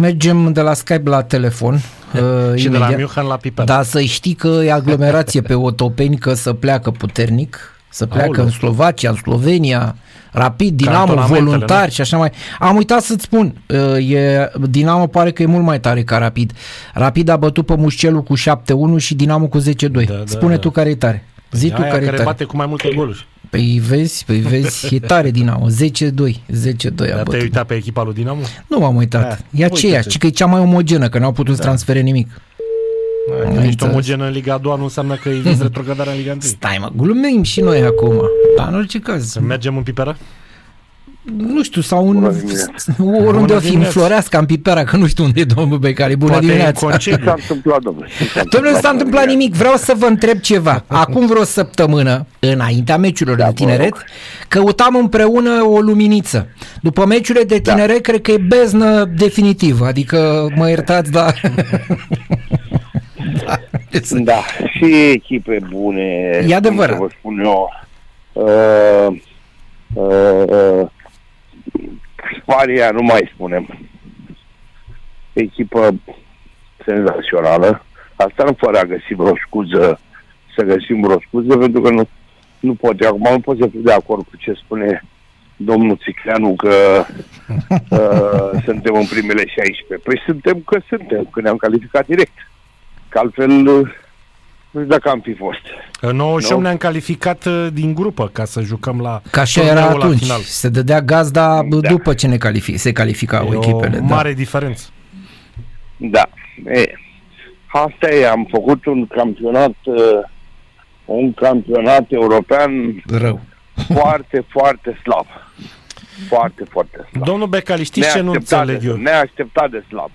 mergem de la Skype la telefon. Uh, și imediat. de la Miuhan la Piper. Da, să știi că e aglomerație pe Otopeni, că să pleacă puternic, să pleacă Aoleu. în Slovacia, în Slovenia, Rapid, Dinamo, voluntari nu? și așa mai. Am uitat să-ți spun, uh, e, Dinamo pare că e mult mai tare ca Rapid. Rapid a bătut pe Mușcelu cu 7-1 și Dinamo cu 10-2. Da, da, Spune da. tu care e tare. Zi păi tu care, care e tare. bate cu mai multe goluri. Păi vezi, păi vezi, e tare Dinamo, 10-2, 10-2 a te-ai uitat pe echipa lui Dinamo? Nu m-am uitat, da. e aceeași, ci că e cea mai omogenă, că n-au putut da. transfere nimic. Că ești omogenă în Liga a doua nu înseamnă că e retrogradarea în Liga 1. Stai mă, glumim și noi acum, dar în orice caz. Să mergem în piperă? Nu știu, sau un, oriunde o fi, în Floreasca, în Pipera, că nu știu unde e domnul Becali. Bună Poate dimineața! Ce s-a întâmplat, domnule? Domnule, nu s-a întâmplat nimic. Vreau să vă întreb ceva. Acum vreo săptămână, înaintea meciurilor de, de tineret, căutam împreună o luminiță. După meciurile de da. tineret, da. cred că e beznă definitivă. Adică, mă iertați, dar... da. da, și echipe bune. E adevărat. Vă spun eu. Uh, uh, uh, Spania, nu mai spunem. Echipă senzațională. Asta nu fără a găsi vreo scuză, să găsim vreo scuză, pentru că nu, nu pot. Acum nu pot să fiu de acord cu ce spune domnul Țicleanu că uh, suntem în primele 16. Păi suntem că suntem, că ne-am calificat direct. Că altfel nu știu dacă am fi fost. În 98 no? ne-am calificat uh, din grupă ca să jucăm la Ca așa era atunci. Final. Se dădea gazda da. după ce ne calific, se calificau e echipele. o da. mare da. diferență. Da. E, asta e, am făcut un campionat uh, un campionat european rău. Foarte, foarte slab. Foarte, foarte slab. Domnul Becali, știți ce nu înțeleg eu? Neașteptat de slab.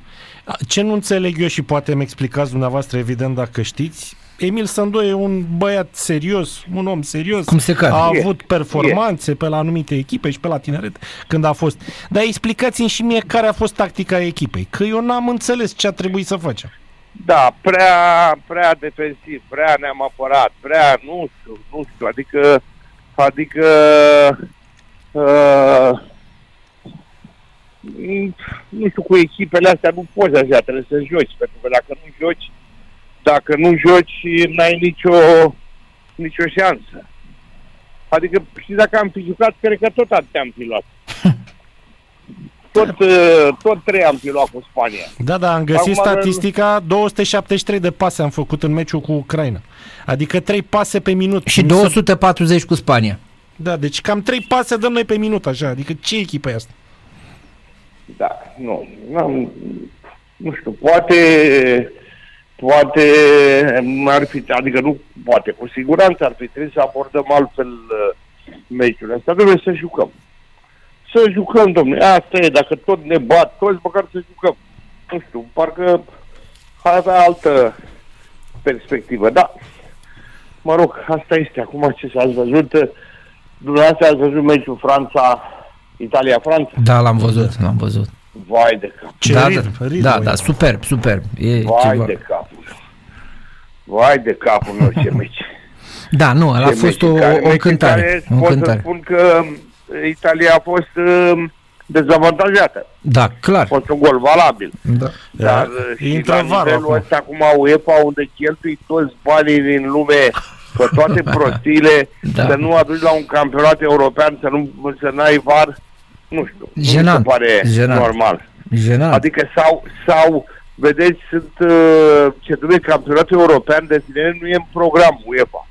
Ce nu înțeleg eu și poate îmi explicați dumneavoastră, evident, dacă știți, Emil Sandu e un băiat serios, un om serios. Cum se cade. A avut performanțe pe la anumite echipe și pe la tineret când a fost. Dar explicați-mi și mie care a fost tactica echipei, că eu n-am înțeles ce a trebuit să facem. Da, prea, prea defensiv, prea ne-am apărat, prea, nu știu, nu știu, adică, adică, uh, nu știu, cu echipele astea nu poți așa, trebuie să joci, pentru că dacă nu joci, dacă nu joci, n-ai nicio, nicio șansă. Adică, și dacă am fi jucat, cred că tot atât am fi luat. Tot, uh, tot trei am fi luat cu Spania. Da, da, am găsit Acum statistica, 273 de pase am făcut în meciul cu Ucraina. Adică 3 pase pe minut. Și 240 cu Spania. Da, deci cam 3 pase dăm noi pe minut, așa. Adică ce echipă e asta? Da, nu, n-am, nu știu, poate poate ar fi, adică nu poate, cu siguranță ar fi trebuit să abordăm altfel uh, meciul ăsta. Trebuie să jucăm. Să jucăm, domnule. Asta e, dacă tot ne bat toți, măcar să jucăm. Nu știu, parcă avea altă perspectivă. Da, mă rog, asta este. Acum ce s-a văzut, dumneavoastră ați văzut meciul Franța, Italia-Franța? Da, l-am văzut, l-am văzut. Vai de cap. Ce da, ritm, da, ritm, da, da, superb, superb. E Vai ceva. de capul. Vai de capul meu ce meci. Da, nu, a fost o, o cântare. O pot cântare. să spun că Italia a fost uh, dezavantajată. Da, clar. A fost un gol valabil. Da. Dar da. și la nivelul ăsta acum UEFA unde cheltui toți banii din lume pe toate prostiile, da. să nu aduci la un campionat european, să nu să n-ai var, nu știu, Genant. nu se pare Genant. normal. Genant. Adică sau, sau vedeți, sunt uh, ce trebuie campionatul european de tineri nu e în program UEFA.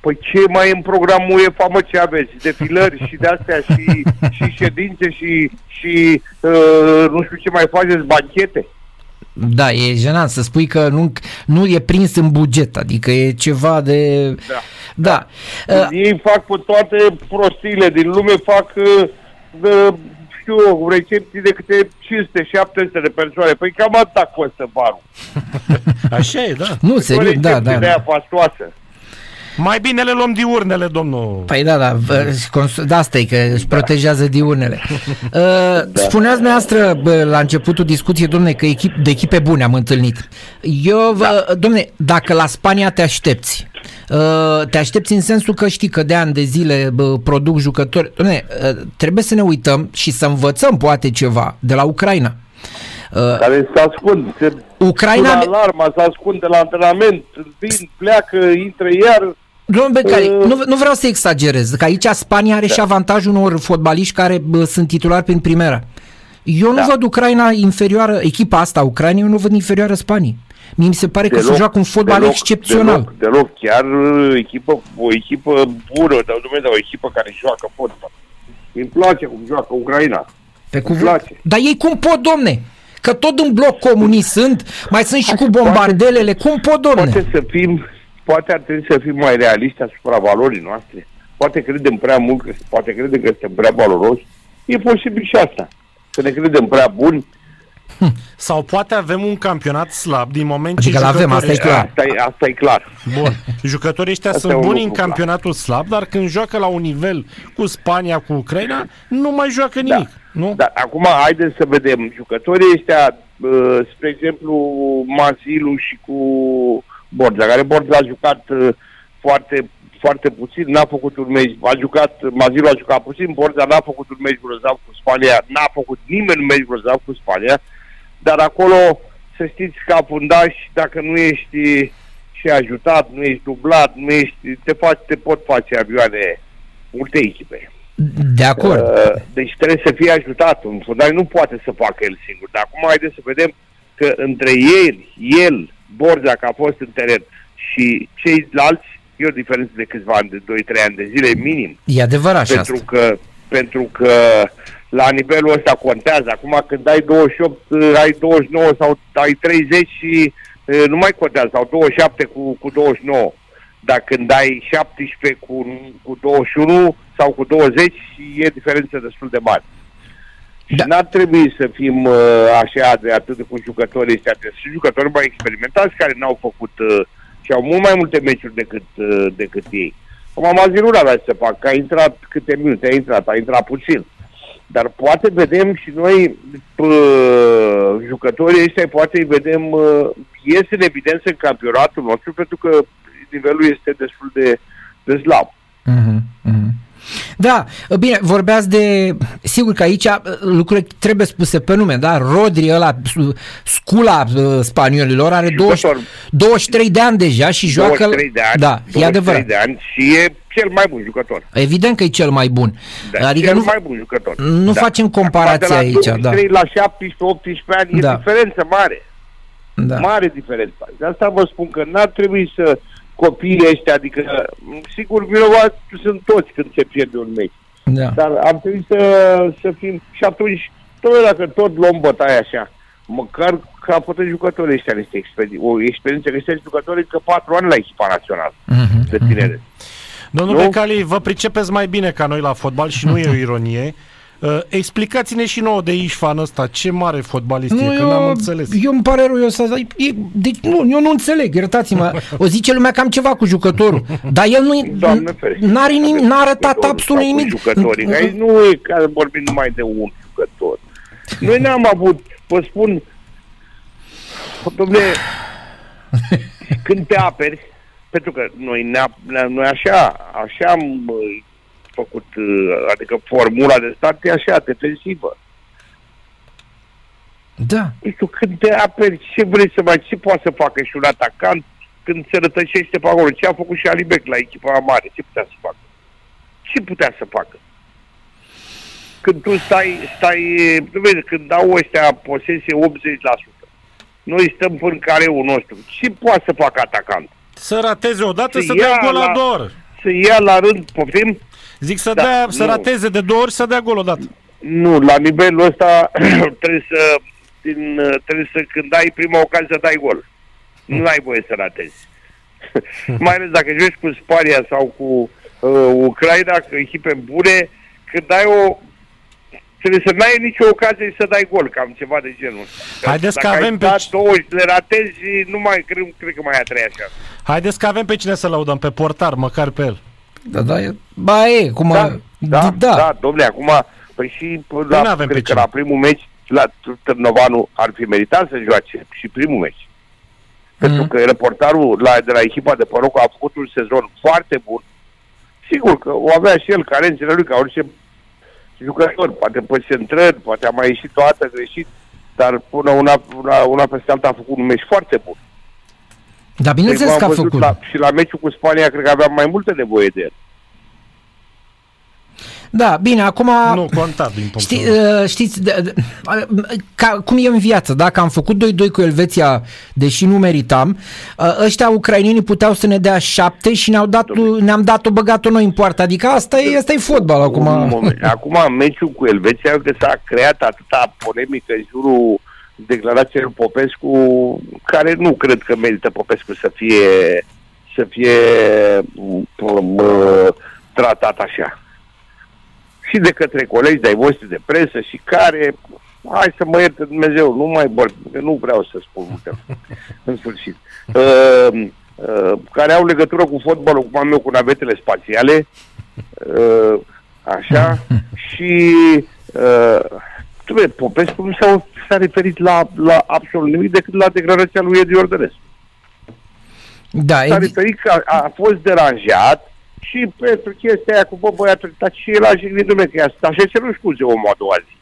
Păi ce mai e în program UEFA, mă, ce aveți? Defilări și de-astea și, și ședințe și, și uh, nu știu ce mai faceți, banchete? Da, e jenant să spui că nu, nu e prins în buget, adică e ceva de... Da. da. da. Uh, Ei fac pe toate prostiile din lume, fac uh, de, știu eu, recepții de câte 500-700 de persoane. Păi cam atât costă barul. Așa e, da. Nu, serios, da, da. De aia fastoasă. Mai bine le luăm diurnele, domnul. Păi da, da, da asta e, că își da. protejează diurnele. Uh, da. Spuneați dumneavoastră la începutul discuției, domne, că echip, de echipe bune am întâlnit. Eu, da. domne, dacă la Spania te aștepți, Uh, te aștepți în sensul că știi că de ani de zile bă, produc jucători. Doamne, uh, trebuie să ne uităm și să învățăm poate ceva de la Ucraina. Uh, care se ascund, se Ucraina... alarma, se ascunde la antrenament, vin, pleacă, intră iar, Domnul Becali, uh, nu, nu vreau să exagerez, că aici Spania are da. și avantajul unor fotbaliști care bă, sunt titulari prin primera. Eu da. nu văd Ucraina inferioară, echipa asta Ucraina, eu nu văd inferioară Spaniei. Mie mi se pare deloc, că se joacă un fotbal deloc, excepțional. Deloc, deloc, chiar uh, echipă, o echipă bună, dar Dumnezeu, o echipă care joacă fotbal. Îmi place cum joacă Ucraina. Pe cuvânt. Dar ei cum pot, domne? Că tot în bloc comunist sunt, mai sunt și cu bombardelele, cum pot, domne? Poate să fim, poate ar trebui să fim mai realiști asupra valorii noastre. Poate credem prea mult, că, poate credem că suntem prea valoroși. E posibil și asta. Să ne credem prea buni, sau poate avem un campionat slab din moment adică ce avem, asta e clar. Asta e, asta e clar. Bun. Jucătorii ăștia asta sunt buni în campionatul clar. slab, dar când joacă la un nivel cu Spania, cu Ucraina, nu mai joacă da. nimic. Da. Nu? Da, acum haideți să vedem. Jucătorii ăștia, uh, spre exemplu, Mazilu și cu Borja, care Borja a jucat uh, foarte foarte puțin, n-a făcut un meci, a jucat, Mazilu a jucat puțin, Borja n-a făcut un meci grozav cu Spania, n-a făcut nimeni un meci grozav cu Spania, dar acolo să știți că fundaș, dacă nu ești și ajutat, nu ești dublat, nu ești, te, faci, te pot face avioane multe echipe. De acord. Uh, deci trebuie să fie ajutat. Un fundaș nu poate să facă el singur. Dar acum haideți să vedem că între el, el, Borja, că a fost în teren, și ceilalți, e o diferență de câțiva ani, de 2-3 ani de zile minim. E adevărat pentru asta. Că, pentru că la nivelul ăsta contează. Acum când ai 28, ai 29 sau ai 30 și nu mai contează, sau 27 cu, cu 29. Dar când ai 17 cu, cu 21 sau cu 20, e diferență destul de mare. Da. Și n-ar trebui să fim uh, așa de atât de cu jucătorii ăștia. Sunt jucători mai experimentați care n-au făcut uh, și au mult mai multe meciuri decât, uh, decât ei. Acum Mazin nu avea să fac, că a intrat câte minute, a intrat, a intrat puțin. Dar poate vedem și noi pă, jucătorii ăștia, poate îi vedem, ies în evidență în campionatul nostru, pentru că nivelul este destul de, de slab. Uh-huh, uh-huh. Da, bine, vorbeați de... Sigur că aici uh, lucrurile trebuie spuse pe nume, da? Rodri ăla, scula uh, spaniolilor, are 20, 23 de ani deja și joacă... 23 de ani, da, e adevărat. de ani și e cel mai bun jucător. Evident că e cel mai bun. Da, adică cel nu, mai bun jucător. Nu da. facem comparația aici. Da. la 17-18 ani da. e diferență mare. Da. Mare diferență. De asta vă spun că n-ar trebui să copiii ăștia, adică sigur vinovați sunt toți când se pierde un meci. Da. Dar am trebuit să, să fim și atunci, tot dacă tot luăm bătaia așa, măcar capătă jucătorii ăștia este experi- o experiență că este jucătorii că patru ani la echipa națională uh-huh, de tinere. Uh-huh. Domnul Becali, vă pricepeți mai bine ca noi la fotbal și nu e o ironie. Uh, explicați-ne și nouă de Ișfan ăsta, ce mare fotbalist nu, e, că eu, n-am înțeles. Eu îmi pare rău, eu să e, deci, nu, eu nu înțeleg, iertați-mă. O zice lumea că am ceva cu jucătorul, dar el nu n-are nimic, n-a arătat absolut nimic. Jucătorii, aici nu e ca vorbim numai de un jucător. Noi n-am avut, vă spun, domnule, când te aperi, pentru că noi, ne noi așa, așa am făcut, uh, adică formula de start e așa, defensivă. Da. Știu, când te aperți, ce vrei să mai, ce poate să facă și un atacant când se rătăcește pe acolo? Ce a făcut și Alibec la echipa mare? Ce putea să facă? Ce putea să facă? Când tu stai, stai, nu vezi, când dau ăștia posesie 80%, noi stăm până careul nostru. Ce poate să facă atacant? Să rateze odată, să, să dea gol la două ori. Să ia la rând, poftim? Zic să, da, dea, să rateze de două ori, să dea gol odată. Nu, la nivelul ăsta trebuie să, din, trebuie să când ai prima ocazie să dai gol. Nu ai voie să ratezi. Mai ales dacă joci cu Spania sau cu uh, Ucraina, că echipe bune, când ai o trebuie să n-ai nicio ocazie să dai gol, cam ceva de genul ăsta. Haideți că avem pe... două și le ratezi, nu mai cred, cred că mai a treia așa. Haideți că avem pe cine să laudăm, pe portar, măcar pe el. Da, da, e, ba e, cum da, a, da, da, da, domnule, acum, păi și la, avem cred că la primul meci, la Târnovanu ar fi meritat să joace și primul meci. Mm-hmm. Pentru că reportarul la, de la echipa de Poroc a făcut un sezon foarte bun. Sigur că o avea și el carențele lui, ca orice jucător, poate pe centrări, poate a mai ieșit o dată greșit, dar până una, una, una peste alta a făcut un meci foarte bun. Da, bineînțeles Deci că a m-am văzut făcut. La, și la meciul cu Spania cred că aveam mai multă nevoie de el. Da, bine, acum... Nu conta din punctul Știi, meu. uh, știți, de, de, ca, cum e în viață, dacă am făcut 2-2 cu Elveția, deși nu meritam, uh, ăștia ucrainenii puteau să ne dea șapte și ne-au dat, ne-am dat-o băgat-o noi în poartă. Adică asta e, asta e fotbal Un acum. moment. Acum, meciul cu Elveția, că s-a creat atâta polemică în jurul declarației lui Popescu, care nu cred că merită Popescu să fie să fie uh, tratat așa. Și de către colegi de-ai voștri de presă și care, hai să mă ierte Dumnezeu, nu mai băr, că nu vreau să spun multe, în sfârșit, uh, uh, care au legătură cu fotbalul, cum am eu cu navetele spațiale, uh, așa, și uh, trebuie, Popescu nu s-a, s-a referit la, la absolut nimic decât la declarația lui Edi Ordănescu. Da, S-a e, referit că a, a fost deranjat și pentru chestia aia cu bă, băiatul, dar și el a jignit, domnule, că i-a așa cerut scuze omul a doua zi.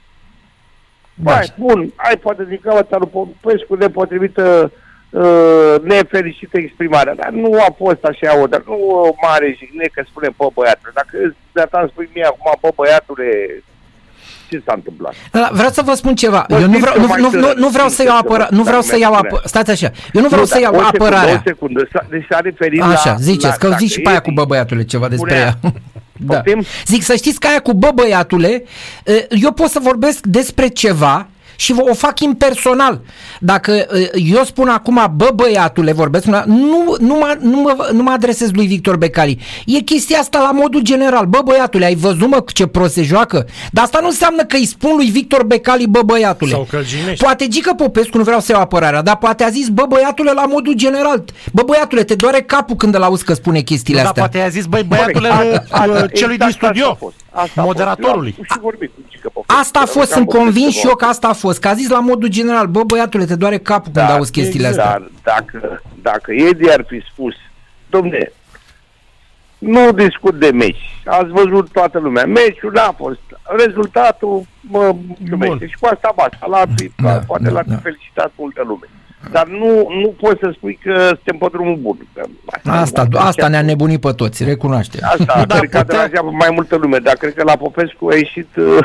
Da. Hai, bun, ai poate din cauza lui Popescu nepotrivită uh, nefericită exprimarea, dar nu a fost așa o, dar nu o mare jignire că spune, bă, băiatul, dacă de îmi spui mie acum, bă, băiatule, ce s-a întâmplat? Da, vreau să vă spun ceva. Bă, Eu nu știți vreau, că nu, mai nu, nu, tânăr, nu vreau să știți iau că apărare. mai- Nu vreau dacă să iau mi-ai apărare. spune. Stați așa. Eu nu vreau să dar iau o secundă, apărarea. O secundă, s-a, deci s-a referit Așa, la... ziceți, că la, zici și pe aia cu bă băiatule ceva despre Spunea. ea. Da. Poftim? Zic să știți că aia cu bă băiatule, eh, eu pot să vorbesc despre ceva și o fac impersonal. Dacă eh, eu spun acum bă băiatule, vorbesc, nu, nu, mă, nu, mă, nu mă adresez lui Victor Becali. E chestia asta la modul general. Bă băiatule, ai văzut mă ce prost se joacă? Dar asta nu înseamnă că îi spun lui Victor Becali bă băiatule. Sau că îl jignești. Poate Gică Popescu, nu vreau să iau apărarea, dar poate a zis bă băiatule la modul general. Bă băiatule, te doare capul când îl auzi că spune chestiile Dar astea. poate i-a zis, băi, băiatule, Corect. Asta- lui, asta- celui din exact asta studio, a fost. Asta a fost. moderatorului. Eu am Și vorbit cu Gică Popescu. Asta a fost, Am sunt vorbit convins cu și eu că asta a fost. Că a zis la modul general, bă băiatule, te doare capul când Da, auzi chestiile astea. Dar dacă, dacă Edi ar fi spus, domne, nu discut de meci, ați văzut toată lumea, meciul n-a fost, rezultatul mă mulțumește și cu asta basta, l-ar fi, Da, poate da, l-ar fi da. felicitat multă lume. Dar nu, nu poți să spui că suntem pe drumul bun. Că Asta, asta ne-a nebunit pe toți, recunoaște. Asta, Da, cred că a putea- deranjat mai multă lume, dar cred că la Popescu a ieșit, uh,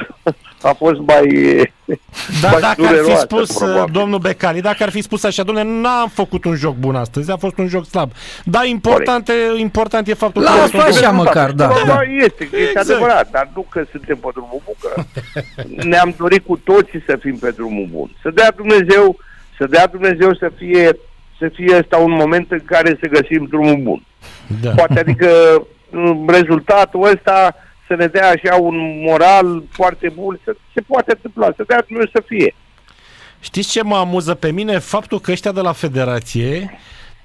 a fost mai... Dar mai dacă ar fi dureroasă, spus, probabil. domnul Becali, dacă ar fi spus așa, domnule, n-am făcut un joc bun astăzi, a fost un joc slab. Da, important, e, important e faptul că... a Lasă-o fost un așa, joc- măcar, da, Da, da. Este, este Exact. adevărat, dar nu că suntem pe drumul bun, că ne-am dorit cu toții să fim pe drumul bun. Să dea Dumnezeu, să dea Dumnezeu să fie, să fie ăsta un moment în care să găsim drumul bun. Da. Poate adică m, rezultatul ăsta să ne dea așa un moral foarte bun, să se poate întâmpla, să dea Dumnezeu să fie. Știți ce mă amuză pe mine? Faptul că ăștia de la federație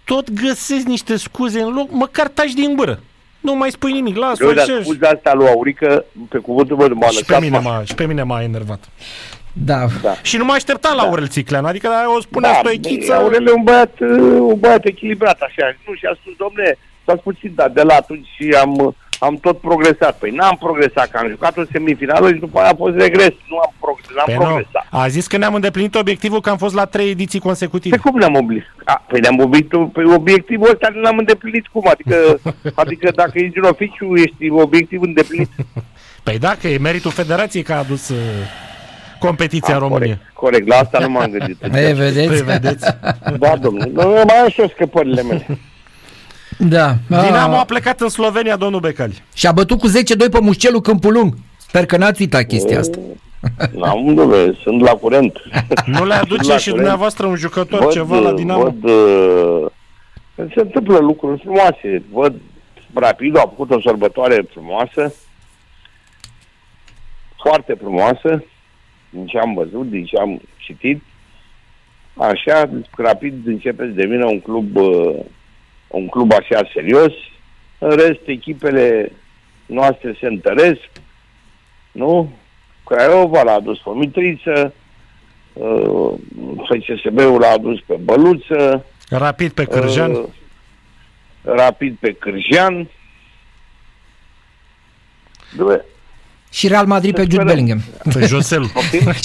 tot găsesc niște scuze în loc, măcar taci din gură. Nu mai spui nimic, lasă-o Eu, dar așa. scuza asta lui Aurică, pe cuvântul meu, m-a Și pe, lăsat mine ma- m-a, și pe mine m-a enervat. Da. Da. Și nu mă așteptam la Aurel Țiclean, adică o spunea da, stoichiță. Aurel e un băiat, uh, un băiat echilibrat, așa. Nu, și a spus, domne, s-a puțin, dar de la atunci și am, am tot progresat. Păi n-am progresat, că am jucat o semifinală și după aia a fost regres. Nu am progresat, n-am Păi nu, progresat. a zis că ne-am îndeplinit obiectivul că am fost la trei ediții consecutive. Pe cum ne-am obligat? A, păi ne-am obiectul, pe obiectivul ăsta nu l-am îndeplinit cum? Adică, adică dacă ești în oficiu, ești obiectiv îndeplinit. Păi da, că e meritul federației că a adus uh, competiția în Ah, România. Corect, corect, la asta nu m-am gândit. E, Păi vedeți? vedeți? Da, domnule, nu, mai am și eu scăpările mele. Da. Dinamo a A, plecat în Slovenia, domnul Becali. și a bătut cu 10-2 pe Mușcelul Câmpul Lung. Sper că n-ați uitat chestia asta. N-am, domnule, sunt la curent. Nu le aduce La și curent. dumneavoastră un jucător ceva la Dinamo? Văd, uh, se întâmplă lucruri frumoase. Văd, Rapid a făcut o sărbătoare frumoasă, foarte frumoasă, din ce am văzut, din ce am citit. Așa, Rapid începe să devină un club, uh, un club așa serios. În rest, echipele noastre se întăresc, nu? Craiova l-a adus pe Mitriță, uh, FCSB-ul l-a adus pe Băluță, Rapid pe Cârjan. uh, rapid pe Cârjan. Due, Și Real Madrid pe Jude Bellingham. Pe Joselu.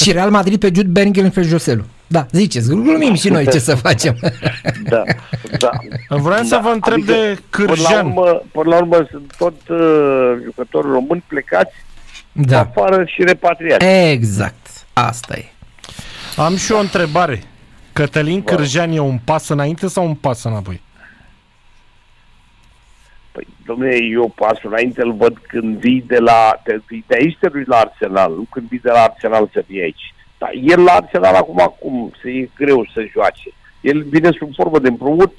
și Real Madrid pe Jude Bellingham pe Joselu. Da, ziceți, glumim și noi ce să facem. da, da. Vreau da. să vă întreb adică, de Cârjan. Până la urmă, până la urmă sunt tot uh, jucători români plecați da. afară și repatriați. Exact, asta e. Am și o întrebare. Cătălin Bă. Cârjan e un pas înainte sau un pas înapoi? Păi, domnule, eu pasul înainte îl văd când vii de la, de, de aici te la Arsenal, nu când vii de la Arsenal să vii aici. Dar el la Arsenal acum, acum, să e greu să joace. El vine sub formă de împrumut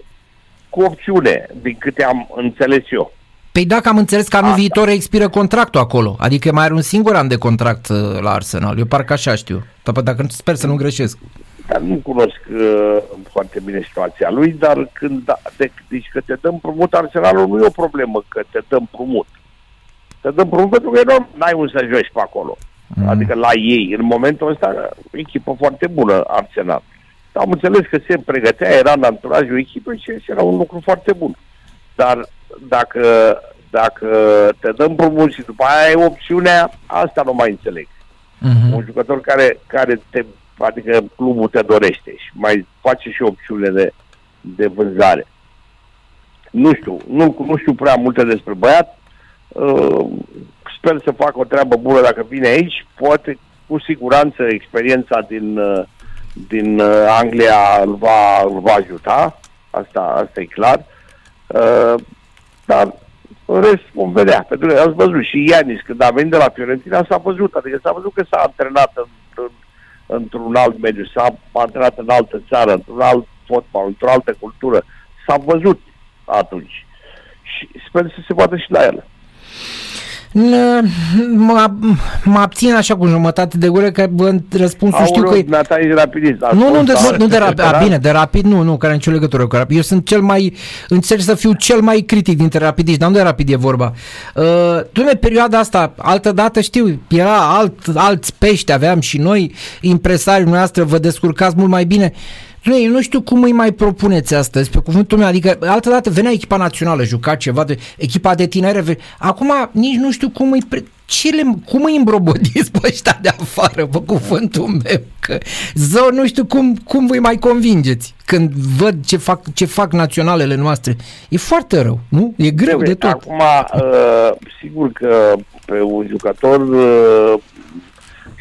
cu opțiune, din câte am înțeles eu. Păi dacă am înțeles că anul Asta. viitor expiră contractul acolo, adică mai are un singur an de contract uh, la Arsenal, eu parcă așa știu, dar dacă sper să nu greșesc. Dar nu cunosc uh, foarte bine situația lui, dar când da, de, deci că te dăm prumut Arsenalul nu e o problemă că te dăm prumut. Te dăm prumut pentru că nu ai un să joci pe acolo. Mm. Adică la ei, în momentul ăsta, o echipă foarte bună, Arsenal. Dar am înțeles că se pregătea, era în anturajul echipei și era un lucru foarte bun. Dar dacă, dacă te dăm prumut și după aia ai opțiunea, asta nu mai înțeleg. Mm-hmm. Un jucător care, care te, adică clubul te dorește și mai face și opțiune de, de vânzare. Nu știu, nu, nu știu prea multe despre băiat. Uh, sper să facă o treabă bună dacă vine aici. Poate, cu siguranță, experiența din, uh, din uh, Anglia îl va, îl va ajuta. Asta, asta e clar. Uh, dar în rest vom vedea. Pentru că ați văzut și Ianis, când a venit de la Fiorentina, s-a văzut. Adică s-a văzut că s-a antrenat în, în, într-un alt mediu, s-a antrenat în altă țară, într-un alt fotbal, într-o altă cultură. S-a văzut atunci. Și sper să se vadă și la el. Mă, mă abțin așa cu jumătate de gură că răspunsul Aoleu, știu că... e rapidist. Nu, nu, de, nu, nu de rapid, a, bine, de rapid nu, nu, care nicio legătură cu rapid. Eu sunt cel mai, încerc să fiu cel mai critic dintre rapidiști, dar nu de rapid e vorba. Uh, Dumne, perioada asta, altă dată știu, era alt, alți pești, aveam și noi, impresarii noastre, vă descurcați mult mai bine. Nu, eu nu știu cum îi mai propuneți astăzi, pe cuvântul meu, adică altă dată venea echipa națională, juca ceva, de, echipa de tinere, acum nici nu știu cum îi, pre, ce le, cum îi îmbrobodiți pe ăștia de afară, pe cuvântul meu, că zău, nu știu cum, cum voi mai convingeți când văd ce fac, ce fac naționalele noastre. E foarte rău, nu? E greu de tot. Acum, uh, sigur că pe un jucător, uh,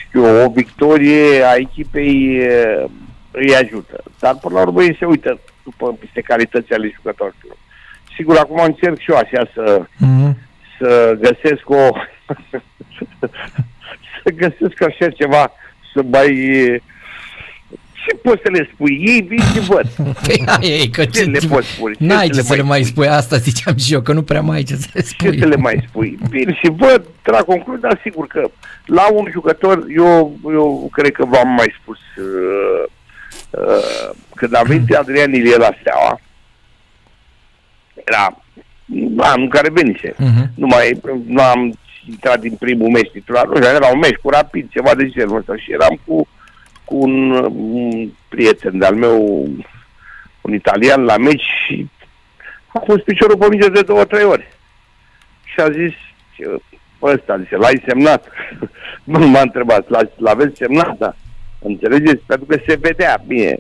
știu, o victorie a echipei uh, îi ajută. Dar până la urmă ei se uită după niște calități ale jucătorilor. Sigur, acum încerc și eu așa să, mm-hmm. să găsesc o... să găsesc așa ceva să mai... Ce poți să le spui? Ei vin și văd. Păi ei, că ce, ce le poți spune? N-ai ce, ce să le mai spui asta, ziceam și eu, că nu prea mai ai ce să le spui. Ce să le mai spui? Vin și văd, trag concluzii, dar sigur că la un jucător, eu, eu cred că v-am mai spus uh, Uh, când a venit Adrian Ilie la Steaua, era anul care venise. Uh-huh. Nu mai nu am intrat din primul meci titular, nu era un meci cu rapid, ceva de genul ăsta și eram cu, cu un, un prieten de-al meu, un italian la meci și a fost piciorul pe minge de două, trei ori. Și a zis, ăsta, zice, l-ai semnat? nu m-a întrebat, l-aveți semnat, da. Înțelegeți? Pentru că se vedea bine.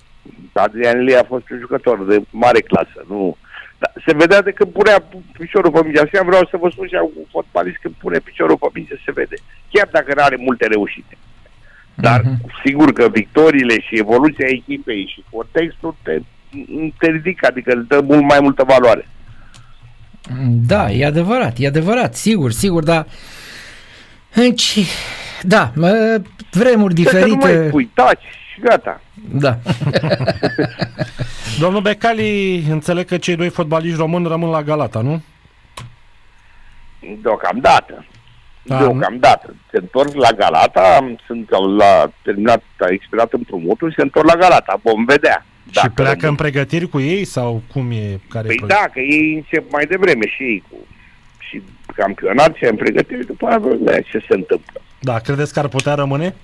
Adrian Ilie a fost un jucător de mare clasă, nu... Dar se vedea de când punea piciorul pe minge. Așa vreau să vă spun și un fotbalist când pune piciorul pe minge se vede. Chiar dacă nu are multe reușite. Dar uh-huh. sigur că victoriile și evoluția echipei și contextul te, te ridică, adică îți dă mult mai multă valoare. Da, e adevărat, e adevărat, sigur, sigur, dar deci, da, vremuri diferite. Să nu mai spui, taci și gata. Da. Domnul Becali, înțeleg că cei doi fotbaliști români rămân la Galata, nu? Deocamdată. Da, Deocamdată. Se întorc la Galata, sunt la terminat, a expirat împrumutul și se întorc la Galata. Vom vedea. Și pleacă rămân. în pregătiri cu ei sau cum e? Care păi da, că ei încep mai devreme și ei cu și campionat și în pregătire, după aia ce se întâmplă. Da, credeți că ar putea rămâne?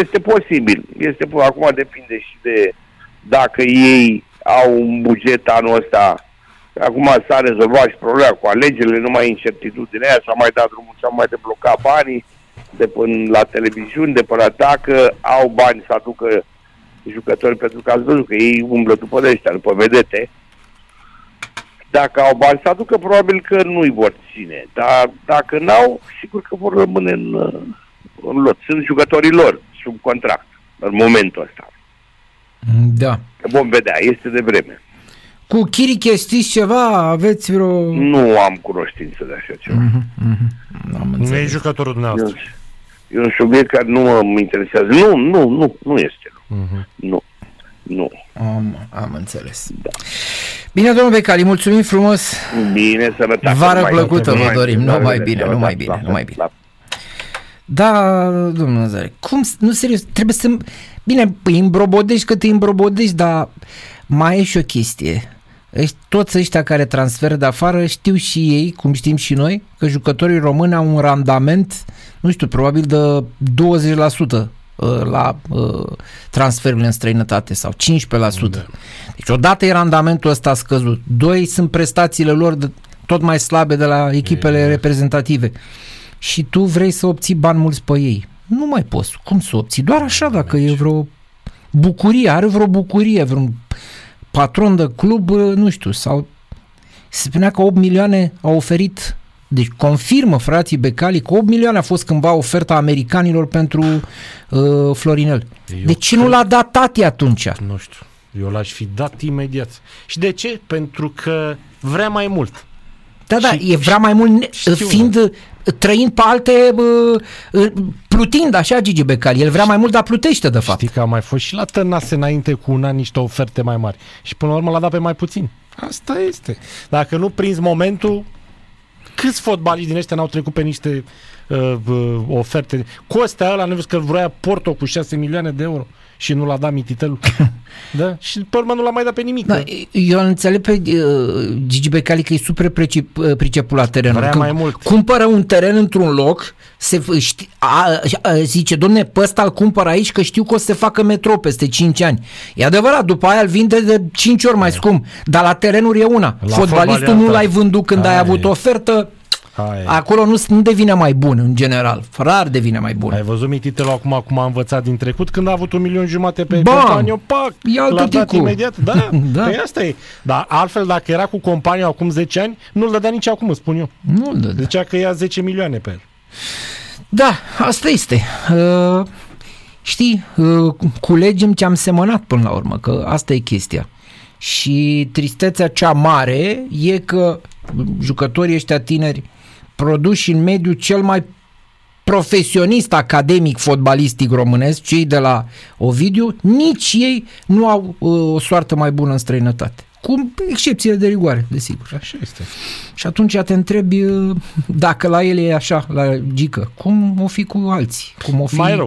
Este posibil. Este Acum depinde și de dacă ei au un buget anul ăsta Acum s-a rezolvat și problema cu alegerile, nu mai e incertitudinea aia, s-a mai dat drumul, s-a mai deblocat banii de până la televiziuni, de până dacă au bani să aducă jucători, pentru că ați văzut că ei umblă după de ăștia, după vedete. Dacă au bani să aducă, probabil că nu-i vor ține. Dar dacă n-au, sigur că vor rămâne în, în lot. Sunt jucătorii lor, sub contract, în momentul ăsta. Da. Vom vedea, este de vreme. Cu Chiric știți ceva? Aveți vreo... Nu am cunoștință de așa ceva. Mm-hmm, mm-hmm. Am nu e jucătorul dumneavoastră. E un subiect care nu mă interesează. Nu, nu, nu, nu este. Mm-hmm. Nu, nu. Am, am înțeles. Da. Bine, domnul Becali, mulțumim frumos. Bine, sănătate. Vară plăcută vă dorim. Nu mai bine, nu mai bine, nu mai bine. Da, domnul Nazare, cum, nu serios, trebuie să... Bine, îi îmbrobodești cât îi îmbrobodești, dar mai e și o chestie. Toți ăștia care transferă de afară știu și ei, cum știm și noi, că jucătorii români au un randament, nu știu, probabil de 20% Uh, la uh, transferurile în străinătate sau 15%. Da. Deci odată e randamentul ăsta scăzut. Doi sunt prestațiile lor de, tot mai slabe de la echipele e, reprezentative. Și tu vrei să obții bani mulți pe ei. Nu mai poți. Cum să obții? Doar așa dacă e vreo bucurie, are vreo bucurie, vreun patron de club, uh, nu știu, sau se spunea că 8 milioane au oferit deci confirmă frații Becali că 8 milioane a fost cândva oferta americanilor pentru uh, Florinel. Eu de ce cred... nu l-a dat tati atunci? Nu știu. Eu l-aș fi dat imediat. Și de ce? Pentru că vrea mai mult. Da, da, și, e vrea mai mult știu, fiind uh, trăind pe alte uh, uh, plutind așa Gigi Becali. El vrea mai mult, dar plutește de fapt. Știi că a mai fost și la Tănase înainte cu un an niște oferte mai mari. Și până la urmă l-a dat pe mai puțin. Asta este. Dacă nu prinzi momentul, Câți fotbaliști din ăștia n-au trecut pe niște uh, uh, oferte? Costea ăla, nu vezi că vrea Porto cu 6 milioane de euro și nu l-a dat mititelul. da? Și pe urmă nu l-a mai dat pe nimic. Da, eu înțeleg pe uh, Gigi Becali că e super uh, pricepul la terenul. Vrea mai mult. Cumpără un teren într-un loc, se ști, a, a, zice, domne, pe ăsta îl cumpăr aici că știu că o să se facă metro peste 5 ani. E adevărat, după aia îl vinde de 5 ori mai scump, dar la terenuri e una. La Fotbalistul nu l-ai vândut când Hai. ai avut ofertă, Hai. Acolo nu, nu devine mai bun în general. Rar devine mai bun. Ai văzut mititele acum cum a învățat din trecut când a avut un milion jumate pe companie, pac, l-a dat imediat. Da, da. Păi asta e. Dar altfel dacă era cu compania acum 10 ani, nu-l dădea nici acum, spun eu. Nu-l dădea. Zicea că ia 10 milioane pe el. Da, asta este. Uh, știi, uh, culegem ce am semănat până la urmă, că asta e chestia. Și tristețea cea mare e că jucătorii ăștia tineri produși în mediul cel mai profesionist academic fotbalistic românesc, cei de la Ovidiu, nici ei nu au uh, o soartă mai bună în străinătate. Cu excepție de rigoare, desigur. Așa este. Și atunci te întrebi uh, dacă la el e așa, la Gică, cum o fi cu alții? Cum o fi... Mai rău.